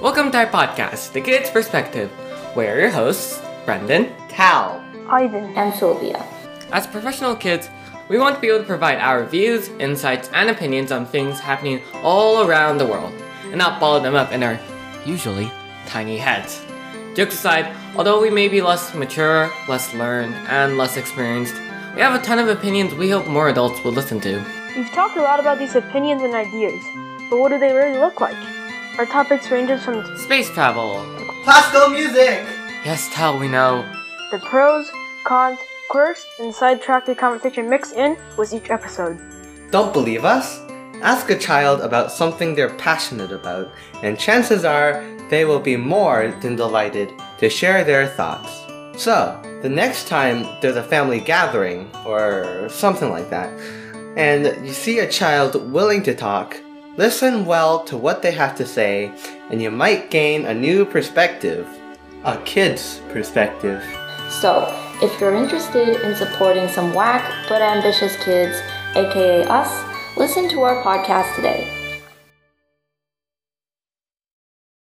Welcome to our podcast, The Kids Perspective. We're your hosts, Brendan, Cal, Ivan, and Sylvia. As professional kids, we want to be able to provide our views, insights, and opinions on things happening all around the world, and not bottle them up in our, usually, tiny heads. Jokes aside, although we may be less mature, less learned, and less experienced, we have a ton of opinions we hope more adults will listen to. We've talked a lot about these opinions and ideas, but what do they really look like? Our topics ranges from Space travel. classical music. Yes, Tal, we know. the pros, cons, quirks, and sidetracked conversation mixed in with each episode. Don't believe us? Ask a child about something they're passionate about, and chances are they will be more than delighted to share their thoughts. So, the next time there's a family gathering, or something like that, and you see a child willing to talk, listen well to what they have to say, and you might gain a new perspective. A kid's perspective. So, if you're interested in supporting some whack but ambitious kids, aka us, listen to our podcast today.